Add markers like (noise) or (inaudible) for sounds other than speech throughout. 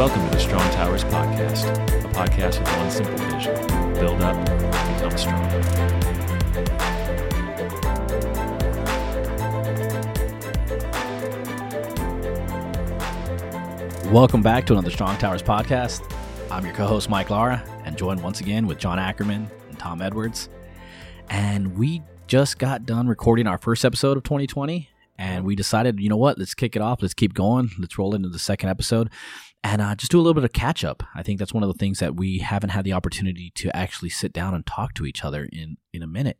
Welcome to the Strong Towers Podcast, a podcast with one simple vision build up, become strong. Welcome back to another Strong Towers podcast. I'm your co host, Mike Lara, and joined once again with John Ackerman and Tom Edwards. And we just got done recording our first episode of 2020, and we decided, you know what, let's kick it off, let's keep going, let's roll into the second episode, and uh, just do a little bit of catch up. I think that's one of the things that we haven't had the opportunity to actually sit down and talk to each other in in a minute.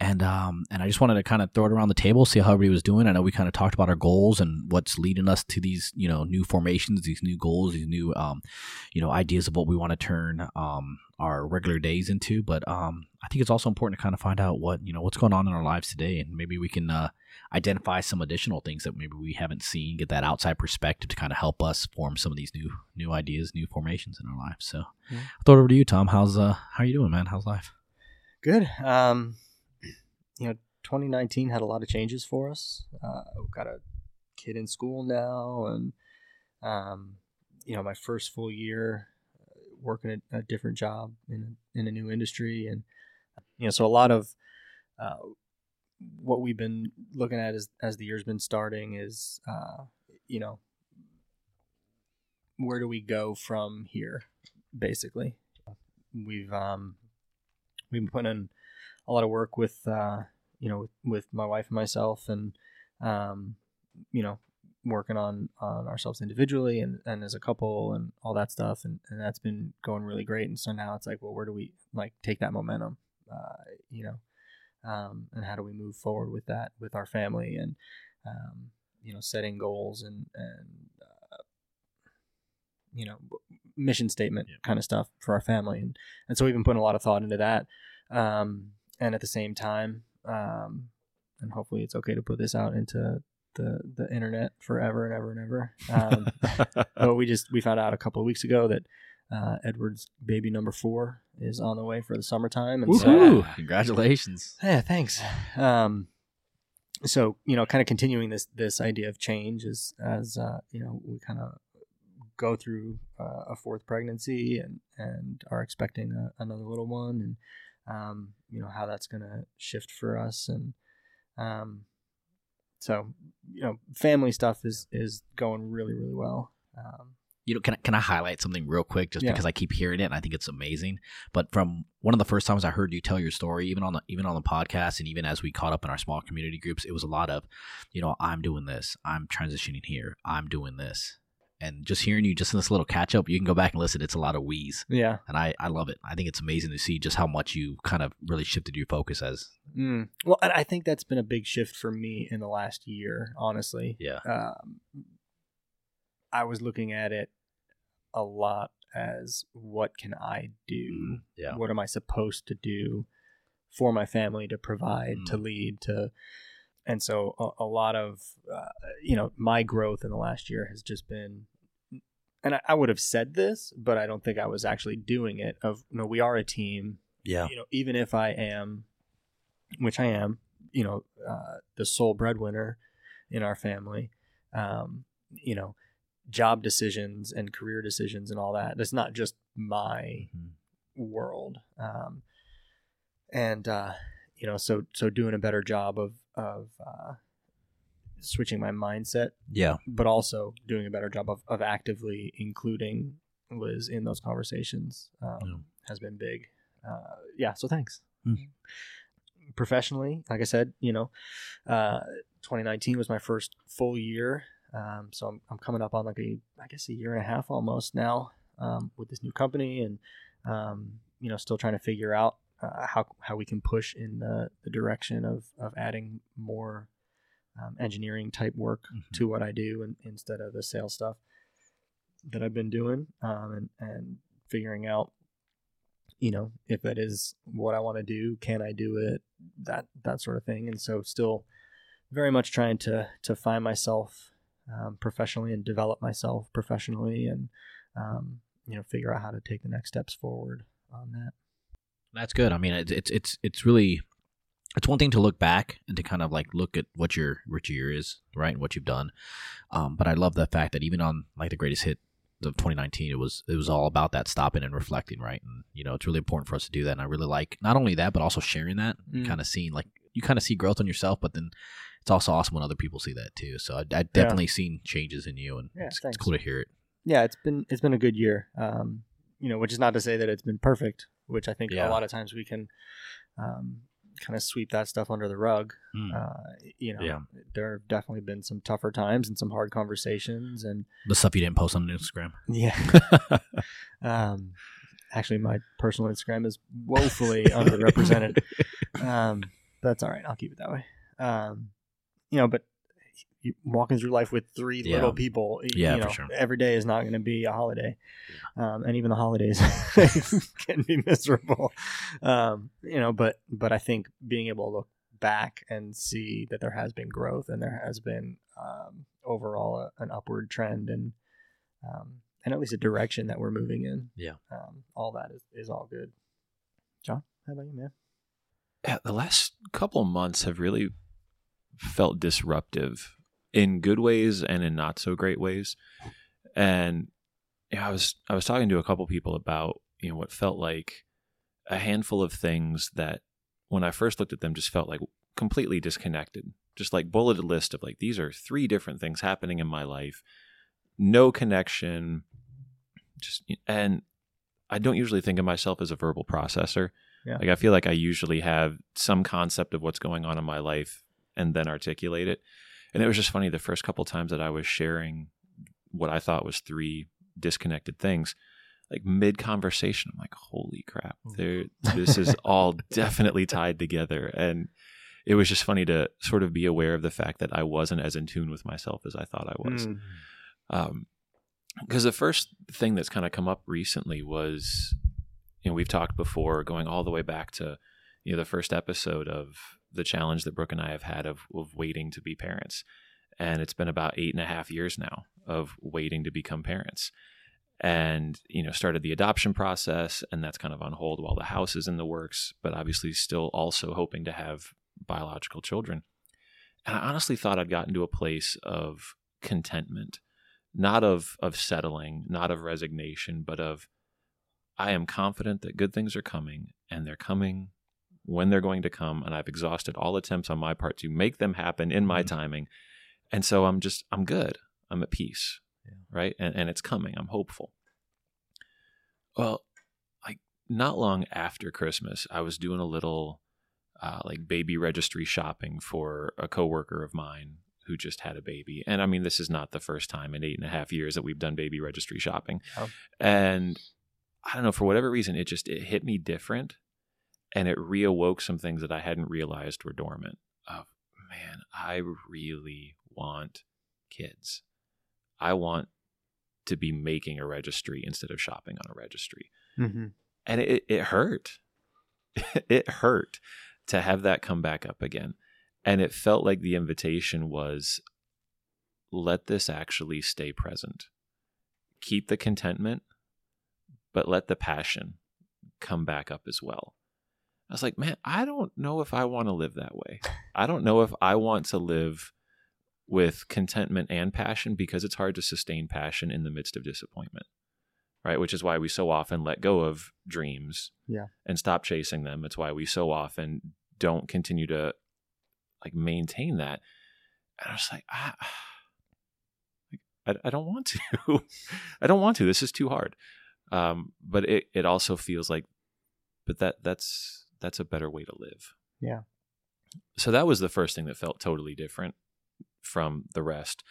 And um, and I just wanted to kind of throw it around the table, see how everybody was doing. I know we kind of talked about our goals and what's leading us to these, you know, new formations, these new goals, these new, um, you know, ideas of what we want to turn um, our regular days into. But um, I think it's also important to kind of find out what you know what's going on in our lives today, and maybe we can uh, identify some additional things that maybe we haven't seen, get that outside perspective to kind of help us form some of these new new ideas, new formations in our lives. So, Yeah. I thought over to you, Tom. How's uh, how are you doing, man? How's life? Good. Um, (clears throat) you know, 2019 had a lot of changes for us. Uh, we've got a kid in school now, and um, you know, my first full year working at a different job in in a new industry, and you know, so a lot of uh, what we've been looking at as as the year's been starting is, uh, you know, where do we go from here, basically. We've um, we've been putting in a lot of work with uh, you know with, with my wife and myself and um, you know working on on ourselves individually and, and as a couple and all that stuff and, and that's been going really great and so now it's like well where do we like take that momentum uh, you know um, and how do we move forward with that with our family and um, you know setting goals and and uh, you know mission statement Yeah. kind of stuff for our family and and so we've been putting a lot of thought into that um, and at the same time um, and hopefully it's okay to put this out into the the internet forever and ever and ever um, (laughs) but we just we found out a couple of weeks ago that uh, Edward's baby number four is on the way for the summertime and so Woohoo! Congratulations. yeah thanks um, so you know kind of continuing this this idea of change as as uh, you know we kind of go through uh, a fourth pregnancy and and are expecting a, another little one and um, you know how that's going to shift for us and um, so you know family stuff is is going really really well um, you know, can I, can I highlight something real quick just Yeah. because I keep hearing it and I think it's amazing. But from one of the first times I heard you tell your story, even on the even on the podcast, and even as we caught up in our small community groups, it was a lot of, you know, I'm doing this, I'm transitioning here, I'm doing this, and just hearing you just in this little catch up, you can go back and listen. It's a lot of wheeze, yeah and I I love it. I think it's amazing to see just how much you kind of really shifted your focus as mm. well and I think that's been a big shift for me in the last year honestly yeah um, I was looking at it a lot as what can I do? yeah What am I supposed to do for my family to provide, to Mm. lead, to and so a, a lot of uh, you know my growth in the last year has just been and I, I would have said this but i don't think i was actually doing it of you know we are a team yeah you know, even if I am, which I am, you know, uh, the sole breadwinner in our family, um, you know, job decisions and career decisions and all that. That's not just my Mhm. world. Um, and uh, you know, so so doing a better job of of uh, switching my mindset yeah but also doing a better job of, of actively including Liz in those conversations um, Yeah. has been big. Uh, yeah, so thanks. Hmm. Professionally, like I said, you know, uh, 2019 was my first full year. Um, so I'm, I'm coming up on like a, I guess a year and a half almost now um, with this new company and, um, you know, still trying to figure out uh, how, how we can push in the, the direction of, of adding more um, engineering type work Mhm. to what I do and, instead of the sales stuff that I've been doing um, and, and figuring out, you know, if that is what I want to do, can I do it, that that sort of thing. And so still very much trying to to find myself um, professionally and develop myself professionally and um, you know figure out how to take the next steps forward on that. That's good. I mean, it's it's it's it's really it's one thing to look back and to kind of like look at what your what your year is, right, and what you've done. Um, but I love the fact that even on like the greatest hit of 2019, it was it was all about that stopping and reflecting, right? And you know, it's really important for us to do that. And I really like not only that, but also sharing that, Mm. kind of seeing like you kind of see growth in yourself, but then it's also awesome when other people see that too. So I, I definitely seen changes in you, and Yeah, it's, it's cool to hear it. yeah, it's been it's been a good year. Um, you know, which is not to say that it's been perfect, which I think Yeah. a lot of times we can um, kind of sweep that stuff under the rug. Mm. Uh, you know, Yeah. there have definitely been some tougher times and some hard conversations, and The stuff you didn't post on Instagram. yeah. (laughs) um, actually, my personal Instagram is woefully underrepresented. (laughs) Um, that's all right. I'll keep it that way. Um, you know, but walking through life with three Yeah. little people, Yeah, you for know, sure. every day is not going to be a holiday, um, and even the holidays (laughs) can be miserable. Um, you know, but but I think being able to look back and see that there has been growth and there has been um, overall a, an upward trend and um, and at least a direction that we're moving in. Yeah. um, all that is, is all good. John, how about you, man? yeah, the last couple of months have really felt disruptive in good ways and in not so great ways. And yeah, I was I was talking to a couple people about you know what felt like a handful of things that when I first looked at them just felt like completely disconnected. Just like bulleted list of like these are three different things happening in my life, no connection. Just and I don't usually think of myself as a verbal processor. Yeah. Like I feel like I usually have some concept of what's going on in my life and then articulate it. And it was just funny the first couple times that I was sharing what I thought was three disconnected things, like mid conversation, I'm like, holy crap, there this is (laughs) all definitely tied together. And it was just funny to sort of be aware of the fact that I wasn't as in tune with myself as I thought I was Mm. um because the first thing that's kind of come up recently was you know we've talked before going all the way back to you know the first episode of the challenge that brooke and i have had of, of waiting to be parents. And it's been about eight and a half years now of waiting to become parents. And you know started the adoption process and that's kind of on hold while the house is in the works but obviously still also hoping to have biological children. And i honestly thought i'd gotten to a place of contentment not of of settling not of resignation but of i am confident that good things are coming and they're coming when they're going to come and i've exhausted all attempts on my part to make them happen in my Mhm. timing and so i'm just i'm good i'm at peace Yeah. right and, and it's coming i'm hopeful well like not long after christmas i was doing a little uh, like baby registry shopping for a coworker of mine who just had a baby. And I mean, this is not the first time in eight and a half years that we've done baby registry shopping. Oh. And I don't know, for whatever reason, it just it hit me different and it reawoke some things that I hadn't realized were dormant. Of man, I really want kids. I want to be making a registry instead of shopping on a registry Mm-hmm. and it, it hurt. (laughs) it hurt to have that come back up again. And it felt like the invitation was let this actually stay present. Keep the contentment, but let the passion come back up as well. I was like, man, I don't know if I want to live that way. I don't know if I want to live with contentment and passion because it's hard to sustain passion in the midst of disappointment right? Which is why we so often let go of dreams Yeah. and stop chasing them. It's why we so often don't continue to like maintain that. And I was like, ah, I, I don't want to. (laughs) I don't want to. This is too hard. Um, but it, it also feels like, but that that's that's a better way to live. Yeah. So that was the first thing that felt totally different from the rest.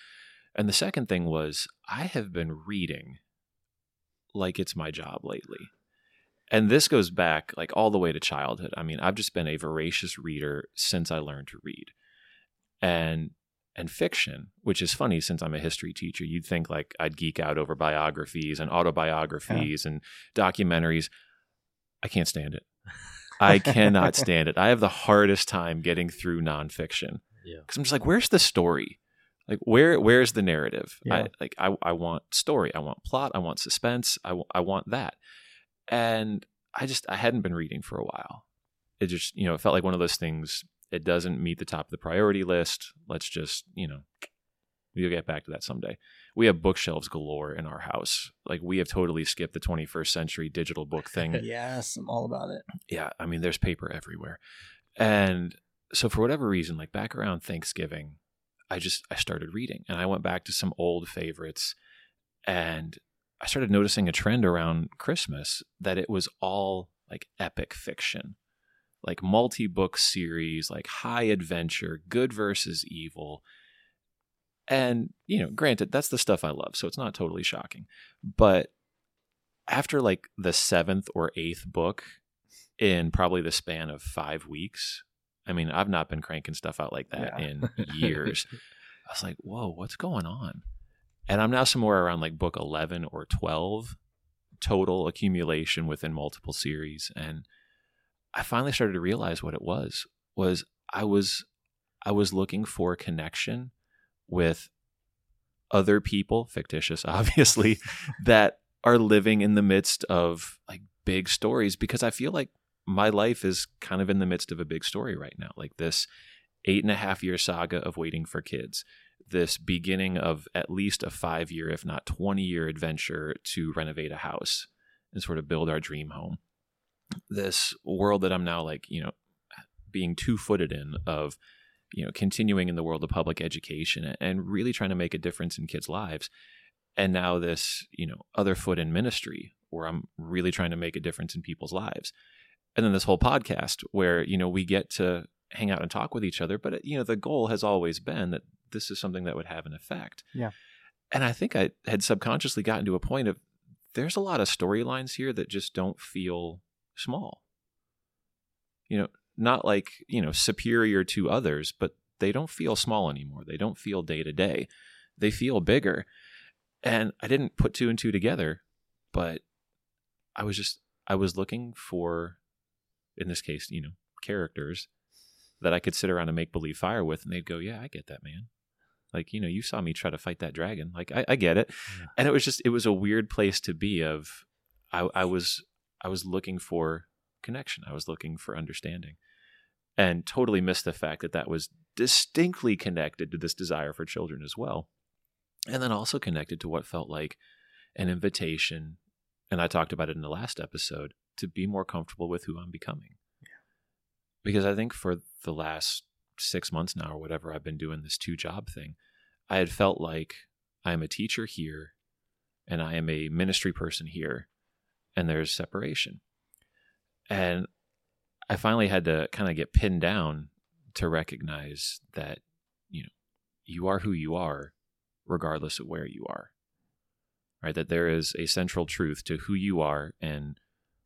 And the second thing was I have been reading like it's my job lately. And this goes back like all the way to childhood. I mean, I've just been a voracious reader since I learned to read. And and fiction, which is funny since I'm a history teacher, you'd think like I'd geek out over biographies and autobiographies and documentaries. I can't stand it. (laughs) I (laughs) cannot stand it. I have the hardest time getting through nonfiction Yeah. because I'm just like, where's the story? Like, where where's the narrative? Yeah. I like I I want story. I want plot. I want suspense. I w- I want that. And I just I hadn't been reading for a while. It just you know it felt like one of those things. It doesn't meet the top of the priority list. Let's just you know We'll get back to that someday. We have bookshelves galore in our house. Like we have totally skipped the 21st century digital book (laughs) thing. yes, I'm all about it. yeah, I mean, there's paper everywhere. And so for whatever reason, like back around Thanksgiving, I just I started reading and I went back to some old favorites and I started noticing a trend around Christmas that it was all like epic fiction. Like multi-book series, like high adventure, good versus evil. And, you know, granted, that's the stuff I love, so it's not totally shocking. But after like the seventh or eighth book, in probably the span of five weeks. I mean, I've not been cranking stuff out like that Yeah. in (laughs) years. I was like, whoa, what's going on? And I'm now somewhere around like book 11 or 12 total accumulation within multiple series. And I finally started to realize what it was, was I was, I was looking for connection with other people, fictitious, (laughs) obviously, that are living in the midst of like big stories because I feel like my life is kind of in the midst of a big story right now. Like this eight and a half year saga of waiting for kids, this beginning of at least a five year, if not 20 year adventure to renovate a house and sort of build our dream home. This world that I'm now like, you know, being two footed in of, you know, continuing in the world of public education and really trying to make a difference in kids' lives. And now this you know other foot in ministry where i'm really trying to make a difference in people's lives. And then this whole podcast where you know we get to hang out and talk with each other but you know the goal has always been that this is something that would have an effect. Yeah. and i think i had subconsciously gotten to a point of there's a lot of storylines here that just don't feel small. You know not like you know superior to others but they don't feel small anymore they don't feel day to day they feel bigger and I didn't put two and two together, but I was just I was looking for in this case, you know, characters that I could sit around and make believe fire with and they'd go, Yeah, I get that, man. Like, you know, you saw me try to fight that dragon. Like I, I get it. Yeah. And it was just it was a weird place to be of I, I was I was looking for connection. I was looking for understanding. And totally missed the fact that that was distinctly connected to this desire for children as well and then also connected to what felt like an invitation and i talked about it in the last episode to be more comfortable with who i'm becoming because i think for the last six months now or whatever i've been doing this two job thing i had felt like i am a teacher here and i am a ministry person here and there's separation and i finally had to kind of get pinned down to recognize that you know you are who you are regardless of where you are. Right? That there is a central truth to who you are and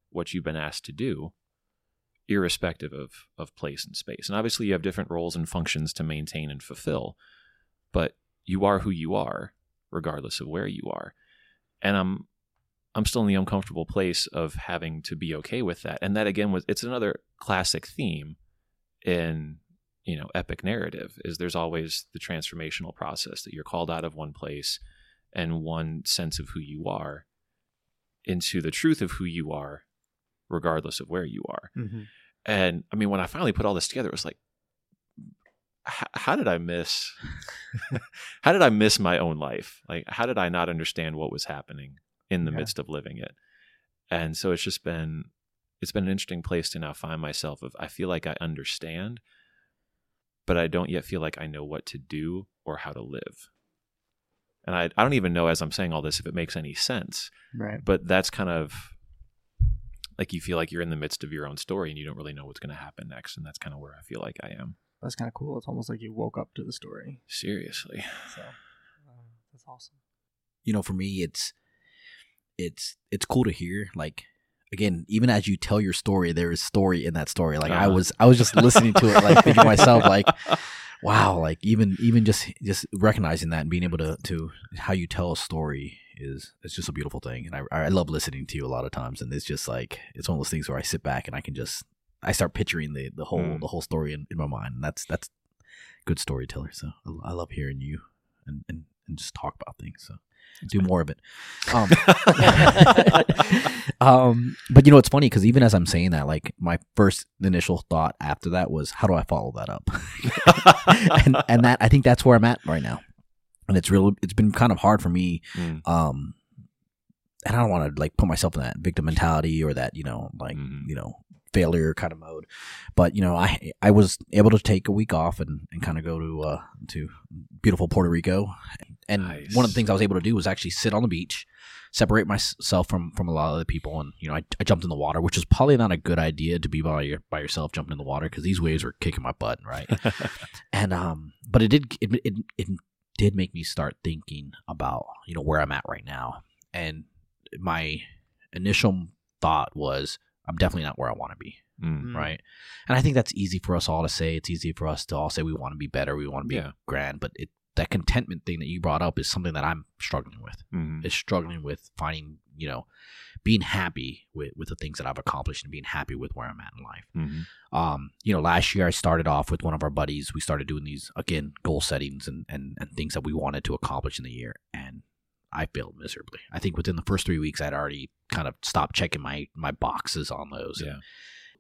what you've been asked to do, irrespective of, of place and space. And obviously, you have different roles and functions to maintain and fulfill, but you are who you are, regardless of where you are. And I'm I'm still in the uncomfortable place of having to be okay with that. And that again was it's another classic theme in you know epic narrative is there's always the transformational process that you're called out of one place and one sense of who you are into the truth of who you are regardless of where you are Mm-hmm. and i mean when i finally put all this together it was like how did i miss (laughs) (laughs) how did i miss my own life like how did i not understand what was happening in the Yeah. midst of living it and so it's just been it's been an interesting place to now find myself of i feel like i understand but i don't yet feel like i know what to do or how to live and i, I don't even know as i'm saying all this if it makes any sense Right. but that's kind of like you feel like you're in the midst of your own story and you don't really know what's going to happen next and that's kind of where i feel like i am That's kind of cool. It's almost like you woke up to the story. seriously So uh, that's awesome. you know, for me, it's it's it's cool to hear. Like again, even as you tell your story, there is story in that story. Like I Uh-huh. was I was just listening to it, like thinking to myself, like, wow, like even even just just recognizing that and being able to to how you tell a story is it's just a beautiful thing. And I I love listening to you a lot of times. And it's just like it's one of those things where I sit back and I can just I start picturing the the whole Mm. the whole story in, in my mind. And that's that's good storyteller. So I, I love hearing you and, and and just talk about things. So do more of it. Um, (laughs) um, but you know, it's funny because even as I'm saying that, like my first initial thought after that was, how do I follow that up? (laughs) and, and that I think that's where I'm at right now. and it's real. It's been kind of hard for me. Mm. Um, and I don't want to like put myself in that victim mentality or that you know like Mhm. you know failure kind of mode. But you know, I I was able to take a week off and, and kind of go to uh to beautiful Puerto Rico. And Nice. one of the things I was able to do was actually sit on the beach, separate myself from from a lot of the people, and you know, I, I jumped in the water, which is probably not a good idea to be by your, by yourself jumping in the water because these waves were kicking my butt, right? (laughs) and um, but it did it, it it did make me start thinking about you know where I'm at right now, and my initial thought was I'm definitely not where I want to be Mm. Mm. right? And I think that's easy for us all to say. It's easy for us to all say we want to be better, we want to be Yeah. grand, but it that contentment thing that you brought up is something that I'm struggling with. Mhm. Is struggling with finding, you know, being happy with with the things that I've accomplished and being happy with where I'm at in life. Mhm. Um, you know, last year I started off with one of our buddies. We started doing these again goal settings and and and things that we wanted to accomplish in the year, and I failed miserably. I think within the first three weeks, I'd already kind of stopped checking my my boxes on those. Yeah.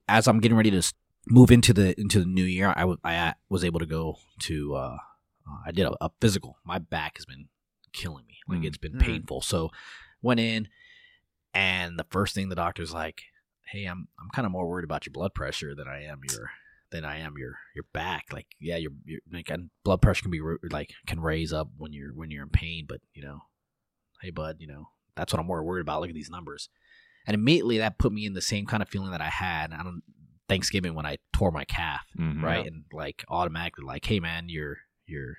As I'm getting ready to move into the into the new year, I wa- I was able to go to. Uh, uh, I did a, a physical. My back has been killing me. Like Mm. it's been Mm. painful. So went in, and the first thing the doctor's like, "Hey, I'm I'm kind of more worried about your blood pressure than I am your than I am your your back. Like, yeah, your your like, and blood pressure can be like can raise up when you're when you're in pain, but you know, hey, bud, you know that's what I'm more worried about. Look at these numbers." And immediately that put me in the same kind of feeling that I had on Thanksgiving when I tore my calf Mhm. right? And like automatically, like, hey man, you're you're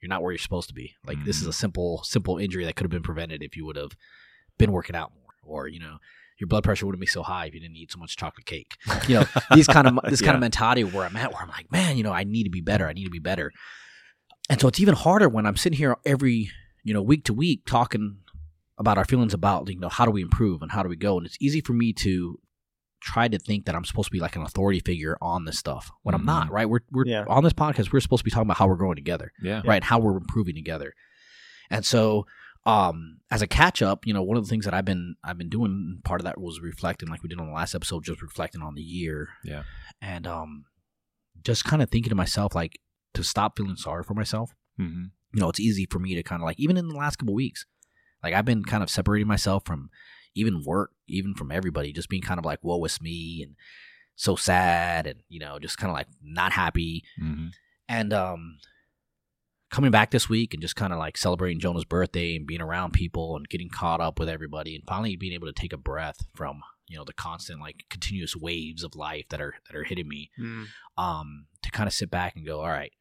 you're not where you're supposed to be. Like this is a mm-hmm. simple simple injury that could have been prevented if you would have been working out more, or you know, your blood pressure wouldn't be so high if you didn't eat so much chocolate cake. You know, (laughs) these kind of this kind of mentality where I'm at, where I'm like, man, you know, I need to be better. I need to be better. And so it's even harder when I'm sitting here every you know week to week talking about our feelings about you know how do we improve and how do we go and it's easy for me to try to think that I'm supposed to be like an authority figure on this stuff when I'm not Mhm. right we're, we're Yeah. on this podcast we're supposed to be talking about how we're growing together Yeah. right how we're improving together and so um as a catch up you know one of the things that I've been I've been doing part of that was reflecting like we did on the last episode just reflecting on the year Yeah. and um just kind of thinking to myself like to stop feeling sorry for myself Mhm. you know, it's easy for me to kind of like, even in the last couple weeks, like I've been kind of separating myself from even work, even from everybody, just being kind of like, woe is me and so sad and, you know, just kind of like not happy. Mhm. And, um, coming back this week and just kind of like celebrating Jonah's birthday and being around people and getting caught up with everybody and finally being able to take a breath from, you know, the constant like continuous waves of life that are, that are hitting me Mm. um, to kind of sit back and go, all right,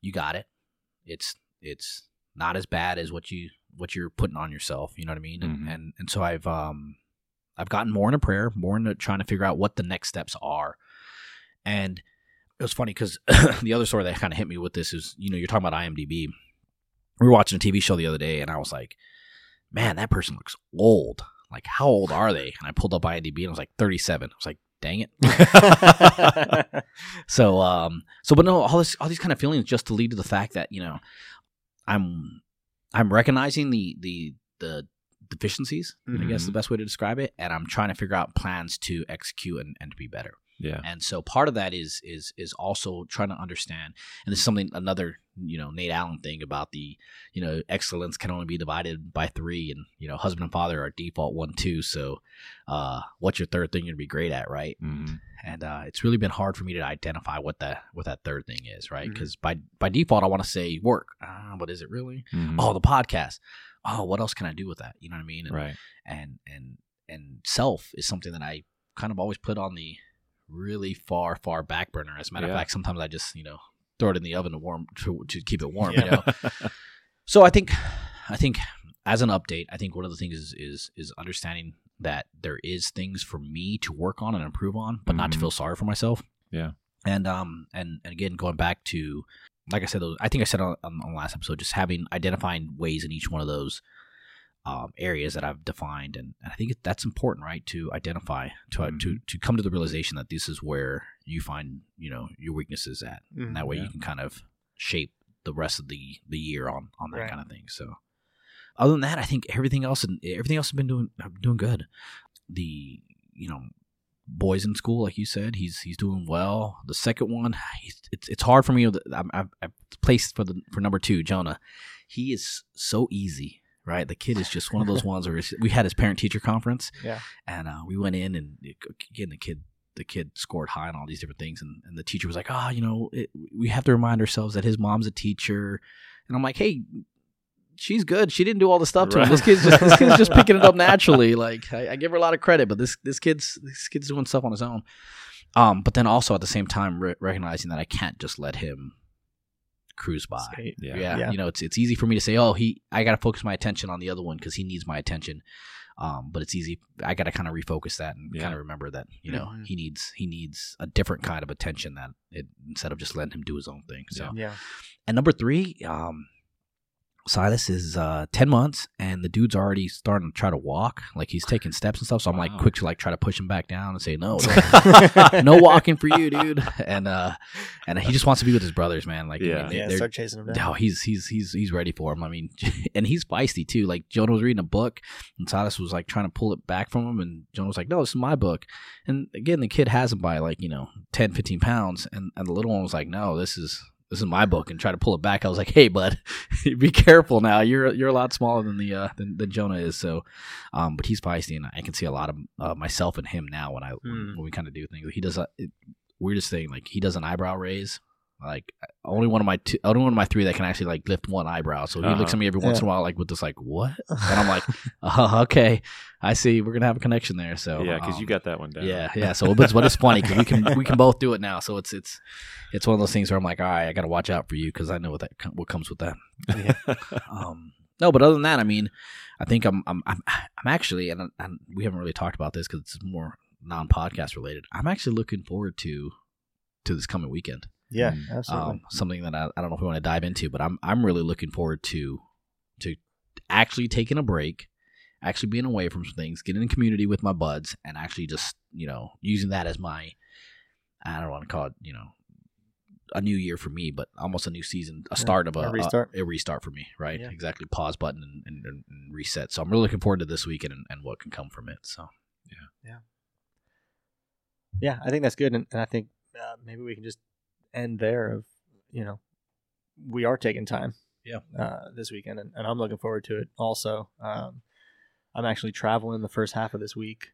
you got it. It's it's not as bad as what you what you're putting on yourself. You know what I mean? And Mhm. and, and so I've um I've gotten more into prayer, more into trying to figure out what the next steps are. And it was funny because (coughs) the other story that kind of hit me with this is, you know, you're talking about IMDb. We were watching a TV show the other day, and I was like, man, that person looks old. Like, how old are they? And I pulled up IMDb, and I was like, 37. I was like, dang it. (laughs) So um so but no all this all these kind of feelings just to lead to the fact that you know I'm I'm recognizing the the the deficiencies I guess the Mhm. best way to describe it and I'm trying to figure out plans to execute and, and to be better Yeah. and so part of that is is is also trying to understand and this is something another you know Nate Allen thing about the you know excellence can only be divided by three and you know husband and father are default one two so uh what's your third thing you're gonna be great at right Mhm. and uh, it's really been hard for me to identify what that what that third thing is, right? Because by by default, I want to say work. Ah, but is it really? Mhm. Oh, the podcast. Oh, what else can I do with that? You know what I mean? And, Right. and and and self is something that I kind of always put on the really far far back burner. As a matter Yeah. of fact, sometimes I just you know throw it in the oven to warm to, to keep it warm. Yeah. You know. (laughs) So I think, I think as an update, I think one of the things is is is understanding that there is things for me to work on and improve on, but not to Mhm. feel sorry for myself. Yeah. And um and and again going back to like I said, those, I think I said on, on the last episode, just having identifying ways in each one of those um, areas that I've defined, and, and I think that's important, right? To identify, to uh, to Mhm. to come to the realization that this is where you find you know your weaknesses at, and that way Yeah. you can kind of shape the rest of the the year on on that Right. kind of thing. So, other than that, I think everything else and everything else has been doing doing good. The you know boys in school, like you said. He's he's doing well. The second one, he's, it's it's hard for me. To, I'm, I'm, I'm placed for the for number two, Jonah. He is so easy, right? The kid is just one of those (laughs) ones where we had his parent teacher conference, Yeah. and uh, we went in and again the kid the kid scored high on all these different things, and, and the teacher was like, "Ah, you know, it, we have to remind ourselves that his mom's a teacher," and I'm like, "Hey." She's good. She didn't do all the stuff to him. This kid's just this kid's just picking it up (laughs) naturally. Like I, I give her a lot of credit, but this this kid's this kid's doing stuff on his own. Um, but then also at the same time re- recognizing that I can't just let him cruise by. Yeah. Yeah. Yeah. you know, it's it's easy for me to say, oh, he, I got to focus my attention on the other one because he needs my attention. Um, but it's easy. I got to kind of refocus that and Yeah. kind of remember that you know Mhm. he needs he needs a different kind of attention that it, instead of just letting him do his own thing. So, Yeah. and number three, um, Silas is uh, ten months, and the dude's already starting to try to walk. Like he's taking steps and stuff. So I'm like Wow. quick to like try to push him back down and say, no, don't- (laughs) no walking for you, dude. And uh, and he just wants to be with his brothers, man. Like, I Yeah. mean, they- Yeah. they're- Start chasing him down. no, he's he's he's he's ready for him. I mean, (laughs) and he's feisty too. Like Jonah was reading a book, and Silas was like trying to pull it back from him, and Jonah was like, "No, this is my book." And again, the kid has him by like you know 10, 15 pounds, and and the little one was like, "No, this is." This is my book, and try to pull it back. I was like, "Hey, bud, (laughs) be careful now. You're you're a lot smaller than the uh, than, than Jonah is." So, um, but he's feisty, and I can see a lot of uh, myself in him now when I when, Hmm. when we kind of do things. He does a it, weirdest thing, like he does an eyebrow raise, like only one of my two, only one of my three that can actually like lift one eyebrow. So he Uh-huh. looks at me every once Yeah. in a while, like with this, like what? And I'm like, oh, (laughs) (laughs) okay, I see. We're gonna have a connection there. So yeah, because um, you got that one down. yeah, yeah. So, but it's, but it's (laughs) funny because we can we can both do it now. So it's it's it's one of those things where I'm like, all right, I got to watch out for you because I know what that what comes with that. Um, no, but other than that, I mean, I think I'm I'm I'm, I'm actually, and, and we haven't really talked about this because it's more non-podcast related. I'm actually looking forward to to this coming weekend. Yeah. Mm. Absolutely. Um, something that I, I don't know if we want to dive into, but I'm I'm really looking forward to to actually taking a break, actually being away from some things, getting in community with my buds, and actually just you know using that as my I don't want to call it you know a new year for me, but almost a new season, a Yeah, start of a, a restart. a, restart for me, right? Yeah. Exactly, pause button and, and, and reset. So I'm really looking forward to this weekend and, and what can come from it. So yeah, yeah, yeah, I think that's good, and, and I think uh, maybe we can just end there. Of you know, we are taking time. Yeah. Uh, this weekend, and, and I'm looking forward to it. Also, um, I'm actually traveling the first half of this week,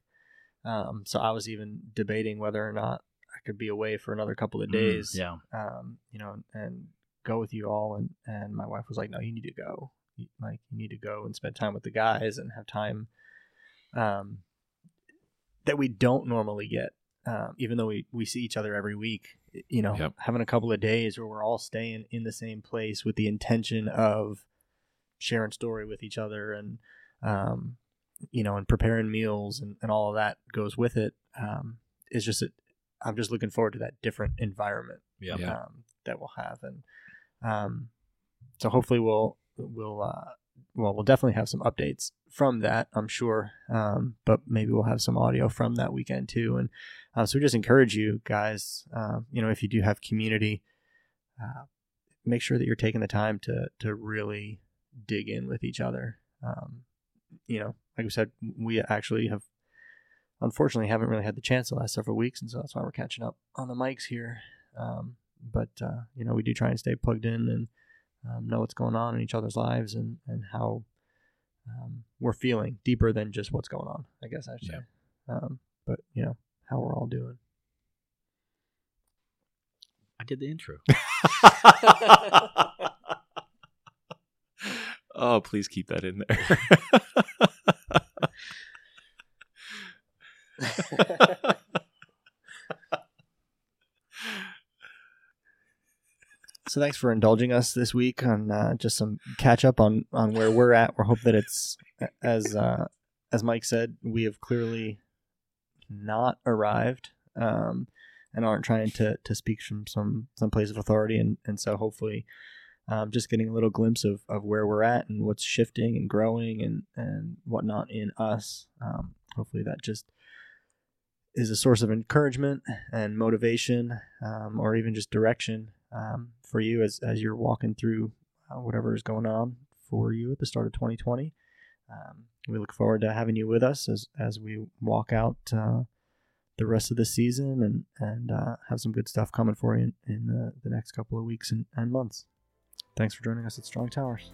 um, so I was even debating whether or not I could be away for another couple of days. Mm, yeah, um, you know, and go with you all. And, and my wife was like, no, you need to go. Like, you need to go and spend time with the guys and have time um, that we don't normally get. Um, even though we, we see each other every week, you know, Yep. having a couple of days where we're all staying in the same place with the intention of sharing story with each other and, um, you know, and preparing meals and, and all of that goes with it. Um, is just, I'm just looking forward to that different environment Yeah. um, that we'll have, and um, so hopefully we'll we'll uh, well we'll definitely have some updates from that, I'm sure, um, but maybe we'll have some audio from that weekend too, and uh, so we just encourage you guys, um, you know, if you do have community, uh, make sure that you're taking the time to to really dig in with each other. Um, you know, like we said, we actually have unfortunately haven't really had the chance the last several weeks, and so that's why we're catching up on the mics here. Um, but uh, you know, we do try and stay plugged in and um, know what's going on in each other's lives and and how um, we're feeling deeper than just what's going on. I guess I should Yeah. say. Um, but you know how we're all doing. I did the intro. (laughs) oh, please keep that in there. (laughs) (laughs) So thanks for indulging us this week on uh, just some catch up on on where we're at. We hope that it's as uh, as Mike said, we have clearly not arrived um, and aren't trying to to speak from some some place of authority, and and so hopefully. Um, just getting a little glimpse of, of where we're at and what's shifting and growing and, and whatnot in us. Um, hopefully, that just is a source of encouragement and motivation, um, or even just direction um, for you as, as you're walking through uh, whatever is going on for you at the start of 2020. Um, we look forward to having you with us as, as we walk out uh, the rest of the season and and uh, have some good stuff coming for you in, in the, the next couple of weeks and, and months. Thanks for joining us at Strong Towers.